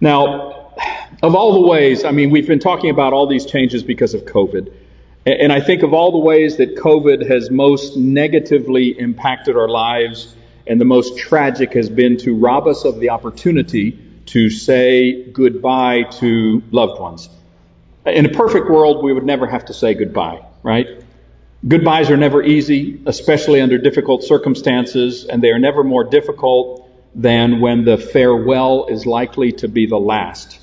Now, of all the ways, I mean, we've been talking about all these changes because of COVID. And I think of all the ways that COVID has most negatively impacted our lives, and the most tragic has been to rob us of the opportunity to say goodbye to loved ones. In a perfect world, we would never have to say goodbye, right? Goodbyes are never easy, especially under difficult circumstances, and they are never more difficult than when the farewell is likely to be the last.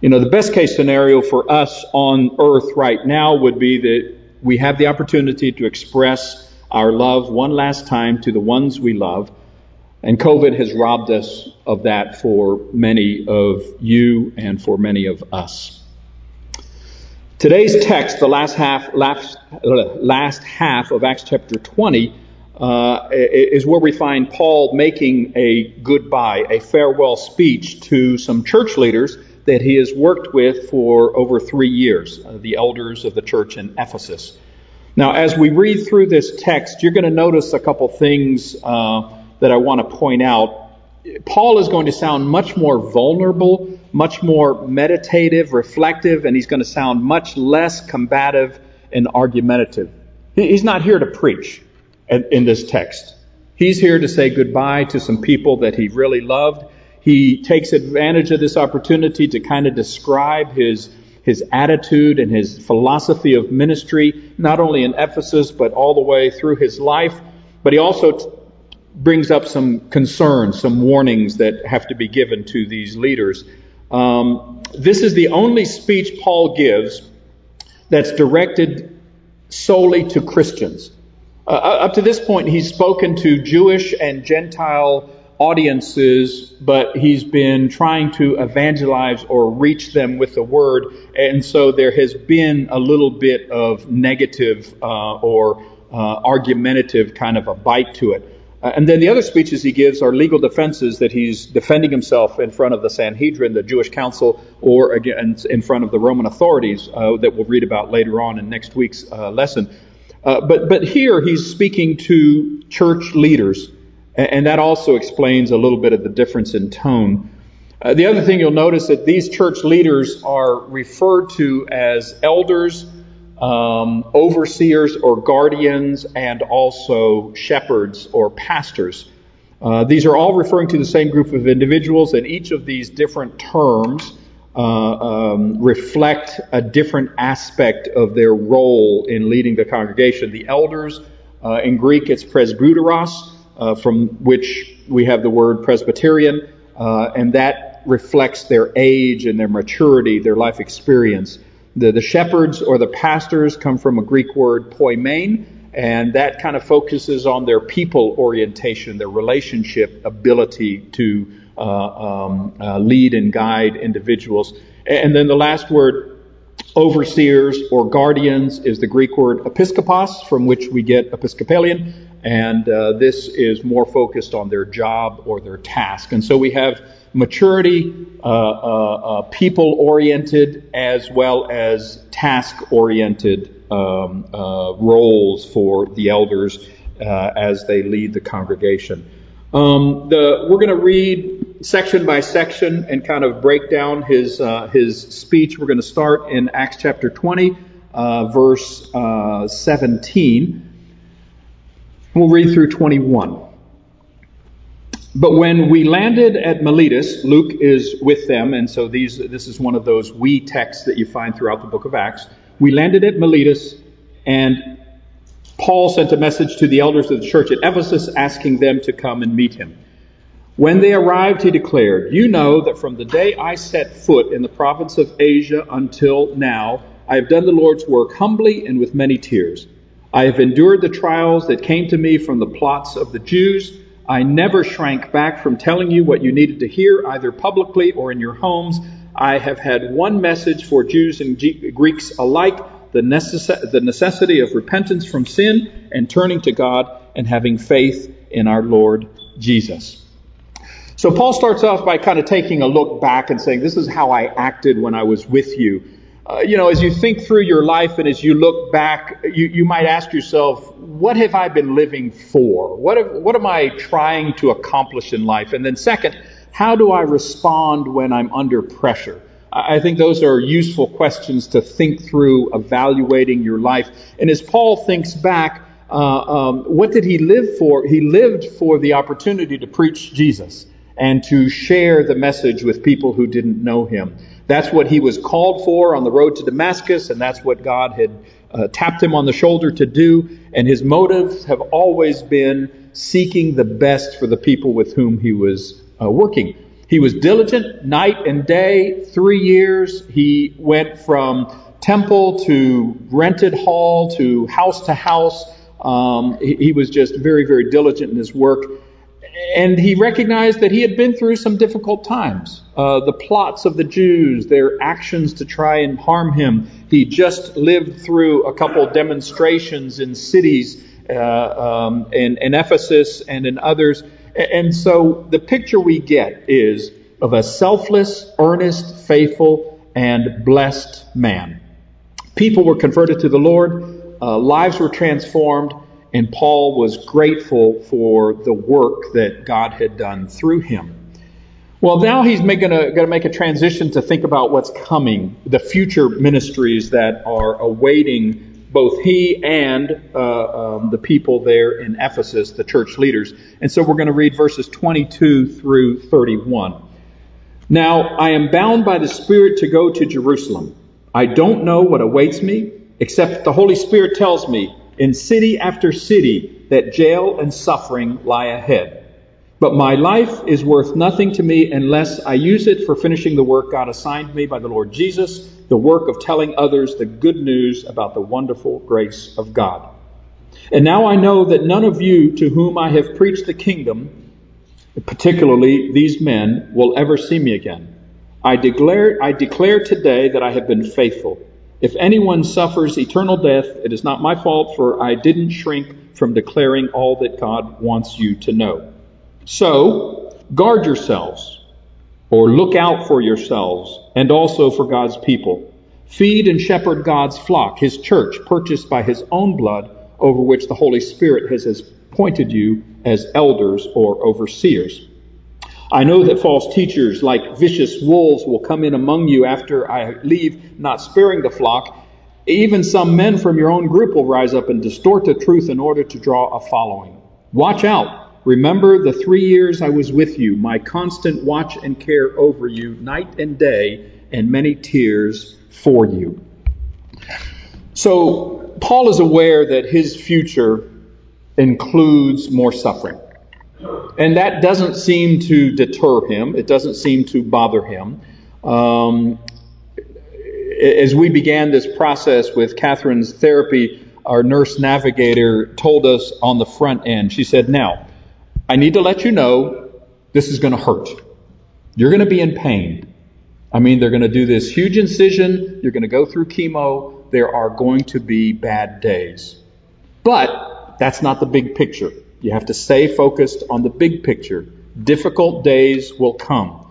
You know, the best case scenario for us on earth right now would be that we have the opportunity to express our love one last time to the ones we love. And COVID has robbed us of that for many of you and for many of us. Today's text, the last half, last, last half of Acts chapter 20, uh, is where we find Paul making a goodbye, a farewell speech to some church leaders that he has worked with for over three years, uh, the elders of the church in Ephesus. Now, as we read through this text, you're going to notice a couple things uh, that I want to point out. Paul is going to sound much more vulnerable, much more meditative, reflective, and he's going to sound much less combative and argumentative. He's not here to preach in this text. He's here to say goodbye to some people that he really loved he takes advantage of this opportunity to kind of describe his his attitude and his philosophy of ministry, not only in Ephesus, but all the way through his life. But he also t- brings up some concerns, some warnings that have to be given to these leaders. Um, this is the only speech Paul gives that's directed solely to Christians. Uh, up to this point, he's spoken to Jewish and Gentile audiences, but he's been trying to evangelize or reach them with the word. And so there has been a little bit of negative uh, or uh, argumentative kind of a bite to it. Uh, and then the other speeches he gives are legal defenses that he's defending himself in front of the Sanhedrin, the Jewish council, or again in front of the Roman authorities uh, that we'll read about later on in next week's uh, lesson. Uh, but but here he's speaking to church leaders and that also explains a little bit of the difference in tone. Uh, the other thing you'll notice that these church leaders are referred to as elders, um, overseers or guardians, and also shepherds or pastors. Uh, these are all referring to the same group of individuals, and each of these different terms uh, um, reflect a different aspect of their role in leading the congregation. The elders, uh, in Greek, it's presbyteros uh, from which we have the word Presbyterian, uh, and that reflects their age and their maturity, their life experience. The, the shepherds or the pastors come from a Greek word poimen, and that kind of focuses on their people orientation, their relationship ability to um, uh, lead and guide individuals. And then the last word, overseers or guardians, is the Greek word episkopos, from which we get Episcopalian, and uh, this is more focused on their job or their task. And so we have maturity, uh, uh, uh people oriented, as well as task oriented um, uh, roles for the elders uh, as they lead the congregation. Um, the, we're going to read section by section and kind of break down his uh, his speech. We're going to start in Acts chapter 20, uh, verse uh, 17. We'll read through 21. But when we landed at Miletus, Luke is with them, and so these, this is one of those we texts that you find throughout the book of Acts. We landed at Miletus, and Paul sent a message to the elders of the church at Ephesus asking them to come and meet him. When they arrived, he declared, You know that from the day I set foot in the province of Asia until now, I have done the Lord's work humbly and with many tears. I have endured the trials that came to me from the plots of the Jews. I never shrank back from telling you what you needed to hear, either publicly or in your homes. I have had one message for Jews and Greeks alike the, necess- the necessity of repentance from sin and turning to God and having faith in our Lord Jesus. So Paul starts off by kind of taking a look back and saying, This is how I acted when I was with you uh, you know, as you think through your life and as you look back, you, you might ask yourself, what have I been living for? What, have, what am I trying to accomplish in life? And then second, How do I respond when I'm under pressure? I think those are useful questions to think through evaluating your life. And as Paul thinks back, uh, um, what did he live for? He lived for the opportunity to preach Jesus and to share the message with people who didn't know him. That's what he was called for on the road to Damascus, and that's what God had uh, tapped him on the shoulder to do. And his motives have always been seeking the best for the people with whom he was uh, working. He was diligent night and day, three years. He went from temple to rented hall to house to house. Um, he, he was just very, very diligent in his work. And he recognized that he had been through some difficult times. Uh, the plots of the Jews, their actions to try and harm him. He just lived through a couple demonstrations in cities uh, um, in, in Ephesus and in others and so the picture we get is of a selfless, earnest, faithful, and blessed man. People were converted to the Lord, uh, lives were transformed, and Paul was grateful for the work that God had done through him. Well, now he's going to make a transition to think about what's coming, the future ministries that are awaiting both he and uh, um, the people there in Ephesus, the church leaders. And so we're going to read verses 22 through 31. Now, I am bound by the Spirit to go to Jerusalem. I don't know what awaits me, except the Holy Spirit tells me in city after city that jail and suffering lie ahead. But my life is worth nothing to me unless I use it for finishing the work God assigned me by the Lord Jesus, the work of telling others the good news about the wonderful grace of God. And now I know that none of you to whom I have preached the kingdom, particularly these men, will ever see me again. I declare, I declare today that I have been faithful. If anyone suffers eternal death, it is not my fault, for I didn't shrink from declaring all that God wants you to know. So, guard yourselves, or look out for yourselves, and also for God's people. Feed and shepherd God's flock, his church, purchased by his own blood, over which the Holy Spirit has appointed you as elders or overseers. I know that false teachers, like vicious wolves, will come in among you after I leave, not sparing the flock. Even some men from your own group will rise up and distort the truth in order to draw a following. Watch out. Remember the three years I was with you, my constant watch and care over you, night and day, and many tears for you. So, Paul is aware that his future includes more suffering. And that doesn't seem to deter him, it doesn't seem to bother him. Um, as we began this process with Catherine's therapy, our nurse navigator told us on the front end, she said, Now, I need to let you know this is going to hurt. You're going to be in pain. I mean, they're going to do this huge incision. You're going to go through chemo. There are going to be bad days. But that's not the big picture. You have to stay focused on the big picture. Difficult days will come.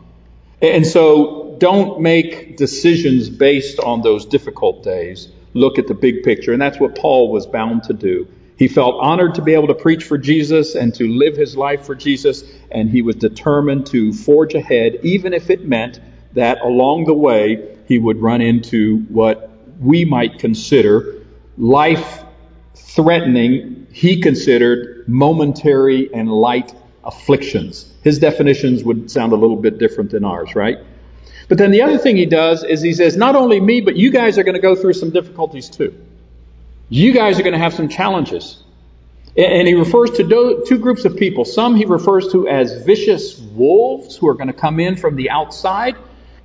And so don't make decisions based on those difficult days. Look at the big picture. And that's what Paul was bound to do. He felt honored to be able to preach for Jesus and to live his life for Jesus, and he was determined to forge ahead, even if it meant that along the way he would run into what we might consider life threatening, he considered momentary and light afflictions. His definitions would sound a little bit different than ours, right? But then the other thing he does is he says, not only me, but you guys are going to go through some difficulties too. You guys are going to have some challenges. And he refers to two groups of people. Some he refers to as vicious wolves who are going to come in from the outside,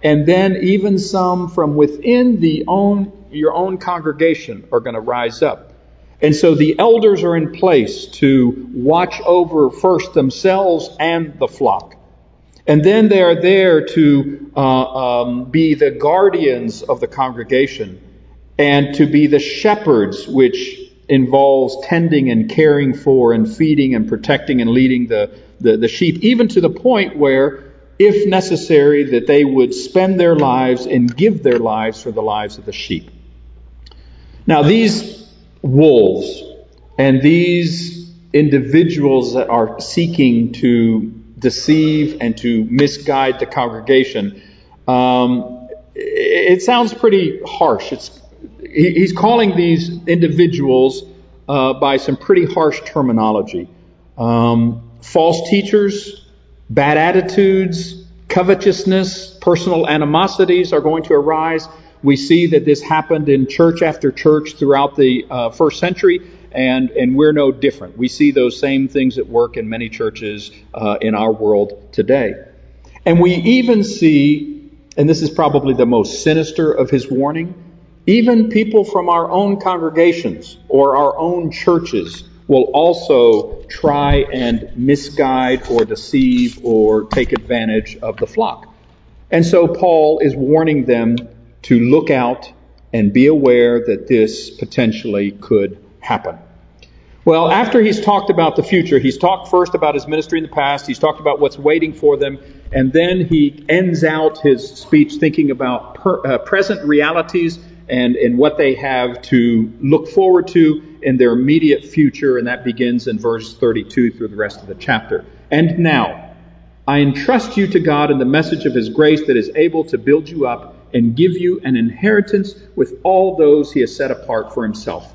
and then even some from within the own, your own congregation are going to rise up. And so the elders are in place to watch over first themselves and the flock. And then they are there to uh, um, be the guardians of the congregation and to be the shepherds, which involves tending and caring for and feeding and protecting and leading the, the, the, sheep, even to the point where, if necessary, that they would spend their lives and give their lives for the lives of the sheep. Now, these wolves and these individuals that are seeking to deceive and to misguide the congregation. Um, it sounds pretty harsh. It's, he's calling these individuals uh, by some pretty harsh terminology. Um, false teachers, bad attitudes, covetousness, personal animosities are going to arise. We see that this happened in church after church throughout the uh, first century, and, and we're no different. We see those same things at work in many churches uh, in our world today. And we even see, and this is probably the most sinister of his warning, even people from our own congregations or our own churches will also try and misguide or deceive or take advantage of the flock. And so Paul is warning them to look out and be aware that this potentially could happen. Well, after he's talked about the future, he's talked first about his ministry in the past, he's talked about what's waiting for them, and then he ends out his speech thinking about per, uh, present realities and, and what they have to look forward to in their immediate future, and that begins in verse 32 through the rest of the chapter. And now, I entrust you to God and the message of his grace that is able to build you up and give you an inheritance with all those he has set apart for himself.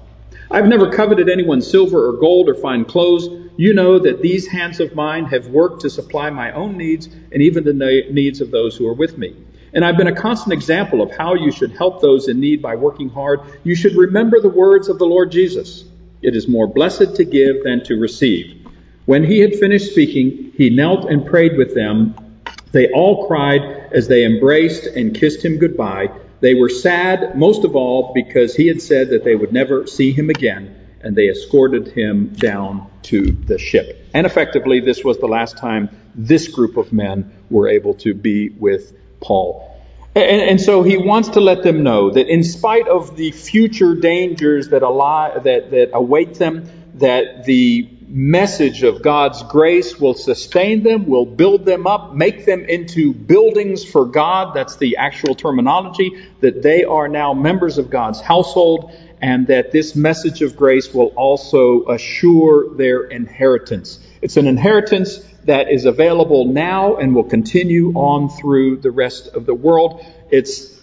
I've never coveted anyone's silver or gold or fine clothes. You know that these hands of mine have worked to supply my own needs and even the needs of those who are with me. And I've been a constant example of how you should help those in need by working hard. You should remember the words of the Lord Jesus. It is more blessed to give than to receive. When he had finished speaking, he knelt and prayed with them. They all cried as they embraced and kissed him goodbye. They were sad, most of all, because he had said that they would never see him again, and they escorted him down to the ship. And effectively, this was the last time this group of men were able to be with Paul. And, and, so he wants to let them know that in spite of the future dangers that, ally, that, that await them, that the message of God's grace will sustain them, will build them up, make them into buildings for God. That's the actual terminology, that they are now members of God's household, and that this message of grace will also assure their inheritance. It's an inheritance that is available now and will continue on through the rest of the world. It's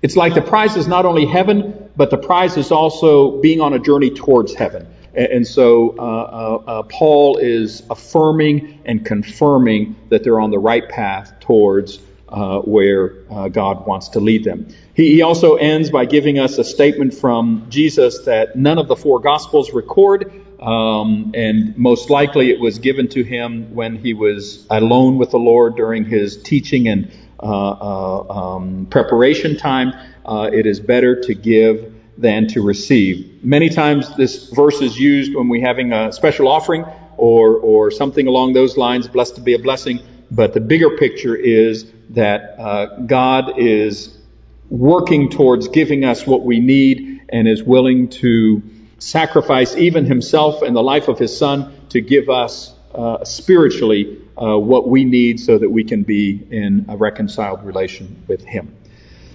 it's like the prize is not only heaven, but the prize is also being on a journey towards heaven. And so uh, uh, uh, Paul is affirming and confirming that they're on the right path towards uh, where uh, God wants to lead them. He, he, also ends by giving us a statement from Jesus that none of the four Gospels record, um, and most likely it was given to him when he was alone with the Lord during his teaching and uh, uh, um, preparation time. Uh, it is better to give than to receive. Many times this verse is used when we're having a special offering or, or something along those lines, blessed to be a blessing. But the bigger picture is that uh, God is working towards giving us what we need and is willing to sacrifice even himself and the life of his son to give us uh, spiritually uh, what we need so that we can be in a reconciled relation with him.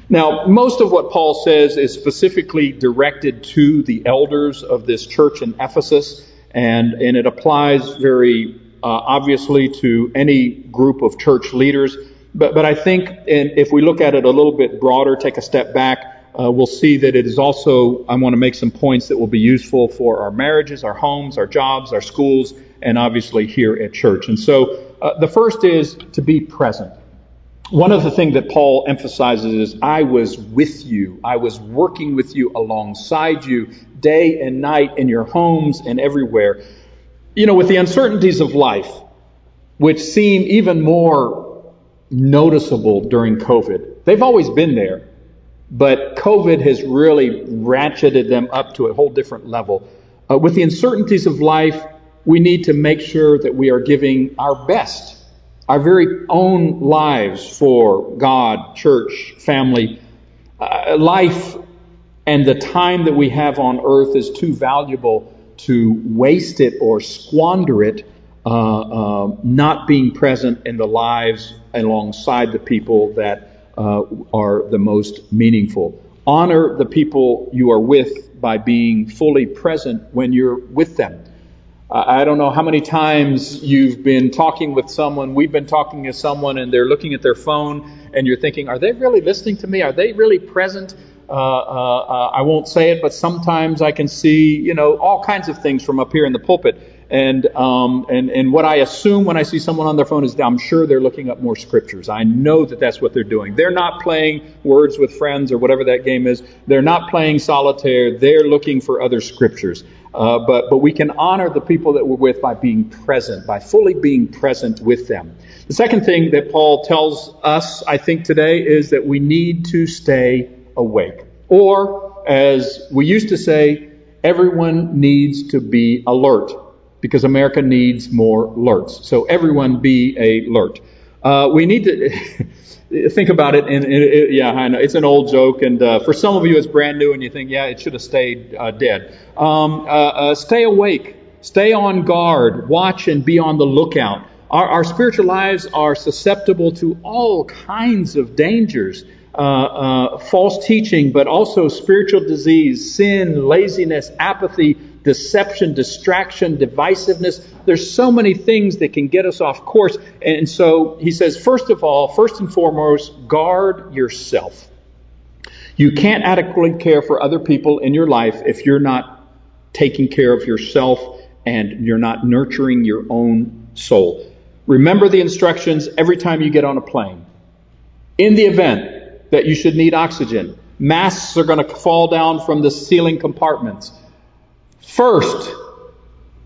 Now, most of what Paul says is specifically directed to the elders of this church in Ephesus, and, and it applies very uh, obviously to any group of church leaders. But, but I think if we look at it a little bit broader, take a step back, uh, we'll see that it is also, I want to make some points that will be useful for our marriages, our homes, our jobs, our schools, and obviously here at church. And so uh, the first is to be present. One of the things that Paul emphasizes is, I was with you. I was working with you alongside you day and night in your homes and everywhere. You know, with the uncertainties of life, which seem even more noticeable during COVID, they've always been there. But COVID has really ratcheted them up to a whole different level. Uh, with the uncertainties of life, we need to make sure that we are giving our best, our very own lives for God, church, family. Uh, life and the time that we have on earth is too valuable to waste it or squander it uh, uh, not being present in the lives alongside the people that uh, are the most meaningful. Honor the people you are with by being fully present when you're with them. I don't know how many times you've been talking with someone, we've been talking to someone, and they're looking at their phone, and you're thinking, are they really listening to me? Are they really present? Uh, uh, uh, I won't say it, but sometimes I can see, you know, all kinds of things from up here in the pulpit. And, um, and, and what I assume when I see someone on their phone is I'm sure they're looking up more scriptures. I know that that's what they're doing. They're not playing words with friends or whatever that game is. They're not playing solitaire. They're looking for other scriptures. Uh, but, but we can honor the people that we're with by being present, by fully being present with them. The second thing that Paul tells us, I think, today is that we need to stay awake. Or, as we used to say, everyone needs to be alert because America needs more alerts. So everyone be alert. Uh, we need to think about it, and, it, yeah, I know it's an old joke, and uh, for some of you it's brand new, and you think, yeah, it should have stayed uh, dead. Um, uh, uh, stay awake, stay on guard, watch and be on the lookout. Our, our spiritual lives are susceptible to all kinds of dangers. Uh, false teaching, but also spiritual disease, sin, laziness, apathy, deception, distraction, divisiveness. There's so many things that can get us off course. And so he says, first of all, first and foremost, guard yourself. You can't adequately care for other people in your life if you're not taking care of yourself and you're not nurturing your own soul. Remember the instructions every time you get on a plane. In the event that you should need oxygen. Masks are going to fall down from the ceiling compartments. First,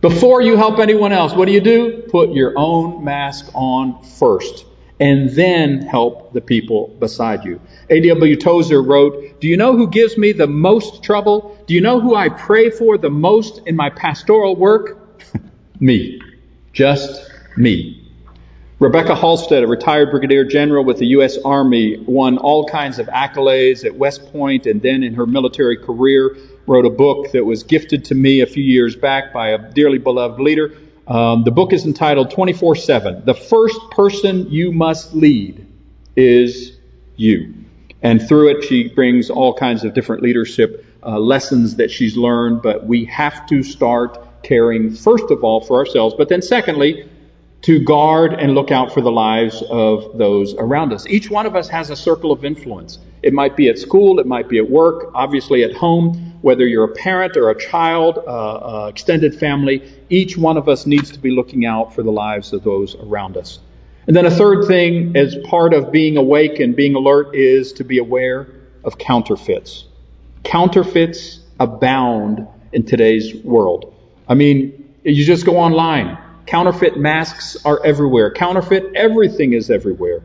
before you help anyone else, what do you do? Put your own mask on first, and then help the people beside you. A.W. Tozer wrote, Do you know who gives me the most trouble? Do you know who I pray for the most in my pastoral work? me. Just me. Rebecca Halstead, a retired brigadier general with the U.S. Army, won all kinds of accolades at West Point and then in her military career, wrote a book that was gifted to me a few years back by a dearly beloved leader. Um, the book is entitled 24 7. The first person you must lead is you. And through it, she brings all kinds of different leadership uh, lessons that she's learned, but we have to start caring, first of all, for ourselves, but then secondly, to guard and look out for the lives of those around us. Each one of us has a circle of influence. It might be at school, it might be at work, obviously at home, whether you're a parent or a child, uh, uh, extended family, each one of us needs to be looking out for the lives of those around us. And then a third thing, as part of being awake and being alert, is to be aware of counterfeits. Counterfeits abound in today's world. I mean, you just go online Counterfeit masks are everywhere. Counterfeit everything is everywhere.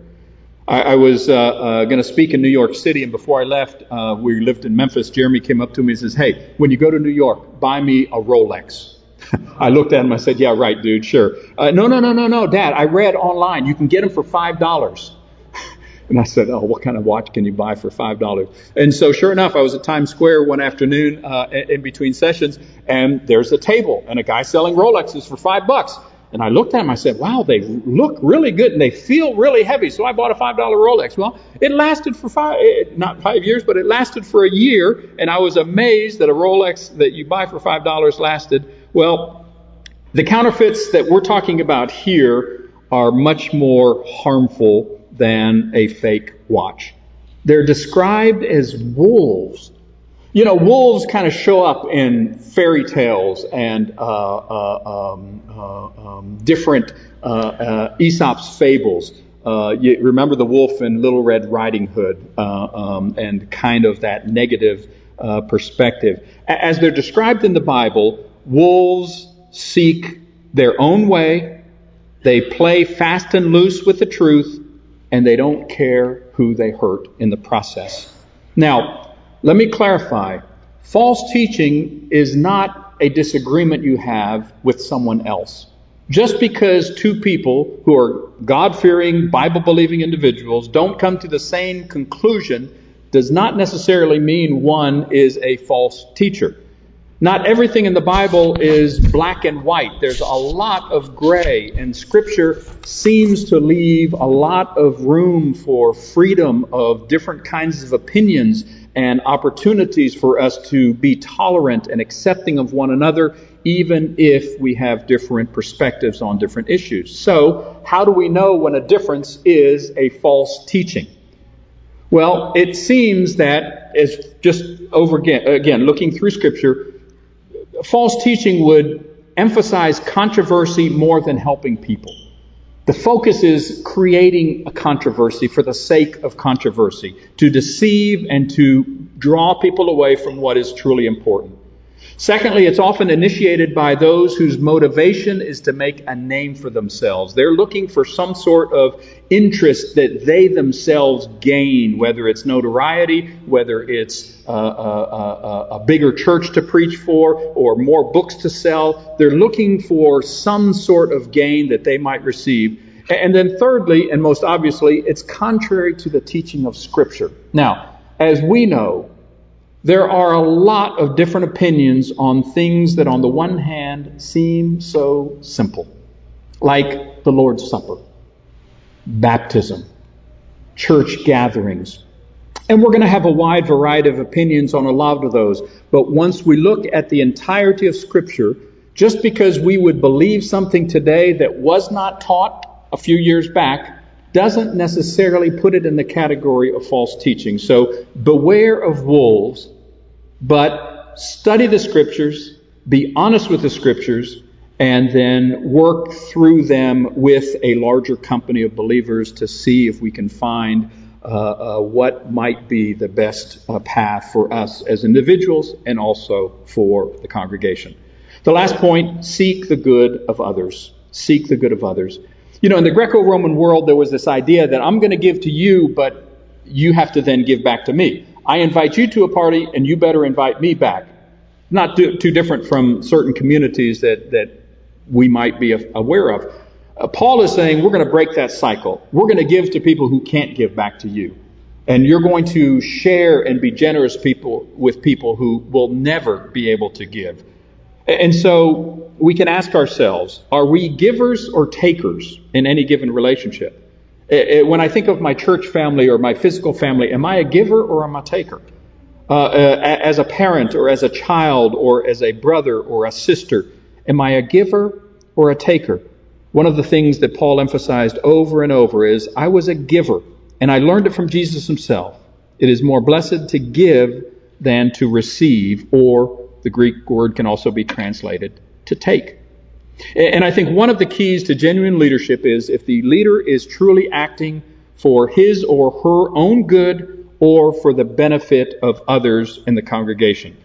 I, I was uh, uh, going to speak in New York City, and before I left, uh, we lived in Memphis. Jeremy came up to me and says, "Hey, when you go to New York, buy me a Rolex." I looked at him. I said, "Yeah, right, dude. Sure." Uh, no, no, no, no, no, Dad. I read online. You can get them for five dollars. And I said, Oh, what kind of watch can you buy for $5? And so, sure enough, I was at Times Square one afternoon uh, in between sessions, and there's a table and a guy selling Rolexes for five bucks. And I looked at them. I said, wow, they look really good and they feel really heavy. So I bought a $5 Rolex. Well, it lasted for five, eh, not five years, but it lasted for a year. And I was amazed that a Rolex that you buy for $5 lasted. Well, the counterfeits that we're talking about here are much more harmful than a fake watch. They're described as wolves you know, wolves kind of show up in fairy tales and uh, uh, um, uh, um, different uh, uh, Aesop's fables. Uh, you remember the wolf in Little Red Riding Hood um, and kind of that negative perspective. As they're described in the Bible, wolves seek their own way, they play fast and loose with the truth, and they don't care who they hurt in the process. Now, let me clarify. False teaching is not a disagreement you have with someone else. Just because two people who are God fearing, Bible believing individuals don't come to the same conclusion does not necessarily mean one is a false teacher. Not everything in the Bible is black and white. There's a lot of gray, and Scripture seems to leave a lot of room for freedom of different kinds of opinions and opportunities for us to be tolerant and accepting of one another, even if we have different perspectives on different issues. So, how do we know when a difference is a false teaching? Well, it seems that, as just over again, again looking through Scripture, false teaching would emphasize controversy more than helping people. The focus is creating a controversy for the sake of controversy, to deceive and to draw people away from what is truly important. Secondly, it's often initiated by those whose motivation is to make a name for themselves. They're looking for some sort of interest that they themselves gain, whether it's notoriety, whether it's a, a, a, a bigger church to preach for, or more books to sell. They're looking for some sort of gain that they might receive. And then thirdly, and most obviously, it's contrary to the teaching of Scripture. Now, as we know, there are a lot of different opinions on things that, on the one hand, seem so simple, like the Lord's Supper, baptism, church gatherings. And we're going to have a wide variety of opinions on a lot of those. But once we look at the entirety of Scripture, just because we would believe something today that was not taught a few years back doesn't necessarily put it in the category of false teaching. So beware of wolves but study the scriptures, be honest with the scriptures, and then work through them with a larger company of believers to see if we can find uh, uh, what might be the best uh, path for us as individuals and also for the congregation. The last point seek the good of others. Seek the good of others. You know, in the Greco Roman world, there was this idea that I'm going to give to you, but you have to then give back to me. I invite you to a party and you better invite me back. Not too, too different from certain communities that, that we might be aware of. Uh, Paul is saying we're going to break that cycle. We're going to give to people who can't give back to you. And you're going to share and be generous people with people who will never be able to give. And so we can ask ourselves, are we givers or takers in any given relationship? When I think of my church family or my physical family, am I a giver or am I a taker? Uh, uh, as a parent or as a child or as a brother or a sister, am I a giver or a taker? One of the things that Paul emphasized over and over is I was a giver, and I learned it from Jesus himself. It is more blessed to give than to receive, or the Greek word can also be translated to take. And I think one of the keys to genuine leadership is if the leader is truly acting for his or her own good or for the benefit of others in the congregation.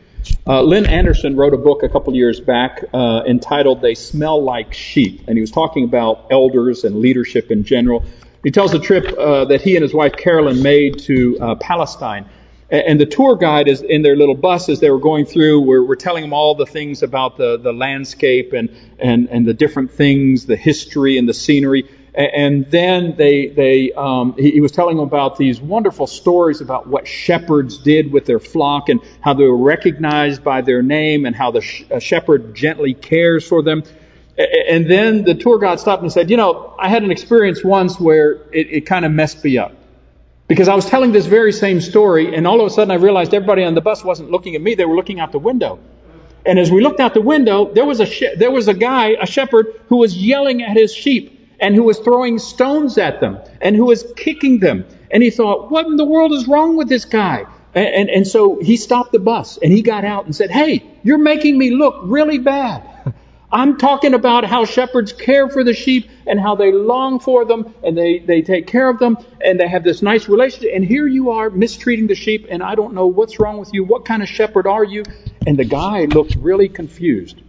Uh, Lynn Anderson wrote a book a couple years back uh, entitled They Smell Like Sheep, and he was talking about elders and leadership in general. He tells a trip uh, that he and his wife Carolyn made to uh, Palestine and the tour guide is in their little bus as they were going through. We're, we're telling them all the things about the, the landscape and, and, and the different things, the history and the scenery. And then they, they, um, he, was telling them about these wonderful stories about what shepherds did with their flock and how they were recognized by their name and how the sh- shepherd gently cares for them. And then the tour guide stopped and said, you know, I had an experience once where it, it kind of messed me up. Because I was telling this very same story, and all of a sudden I realized everybody on the bus wasn't looking at me, they were looking out the window. And as we looked out the window, there was a, she- there was a guy, a shepherd, who was yelling at his sheep, and who was throwing stones at them, and who was kicking them. And he thought, what in the world is wrong with this guy? And, and, and so he stopped the bus, and he got out and said, hey, you're making me look really bad. I'm talking about how shepherds care for the sheep and how they long for them and they, they take care of them and they have this nice relationship. And here you are mistreating the sheep and I don't know what's wrong with you. What kind of shepherd are you? And the guy looked really confused.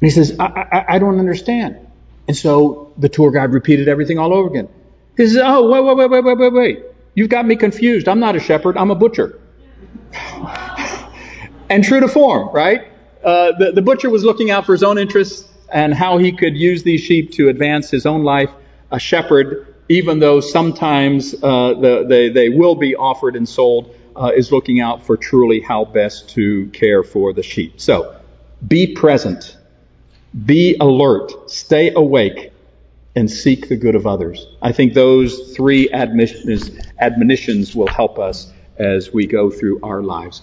he says, I, I, I don't understand. And so the tour guide repeated everything all over again. He says, Oh, wait, wait, wait, wait, wait, wait, wait. You've got me confused. I'm not a shepherd. I'm a butcher. and true to form, right? Uh, the, the butcher was looking out for his own interests and how he could use these sheep to advance his own life. A shepherd, even though sometimes uh, the, they, they will be offered and sold, uh, is looking out for truly how best to care for the sheep. So, be present, be alert, stay awake, and seek the good of others. I think those three admonitions will help us as we go through our lives.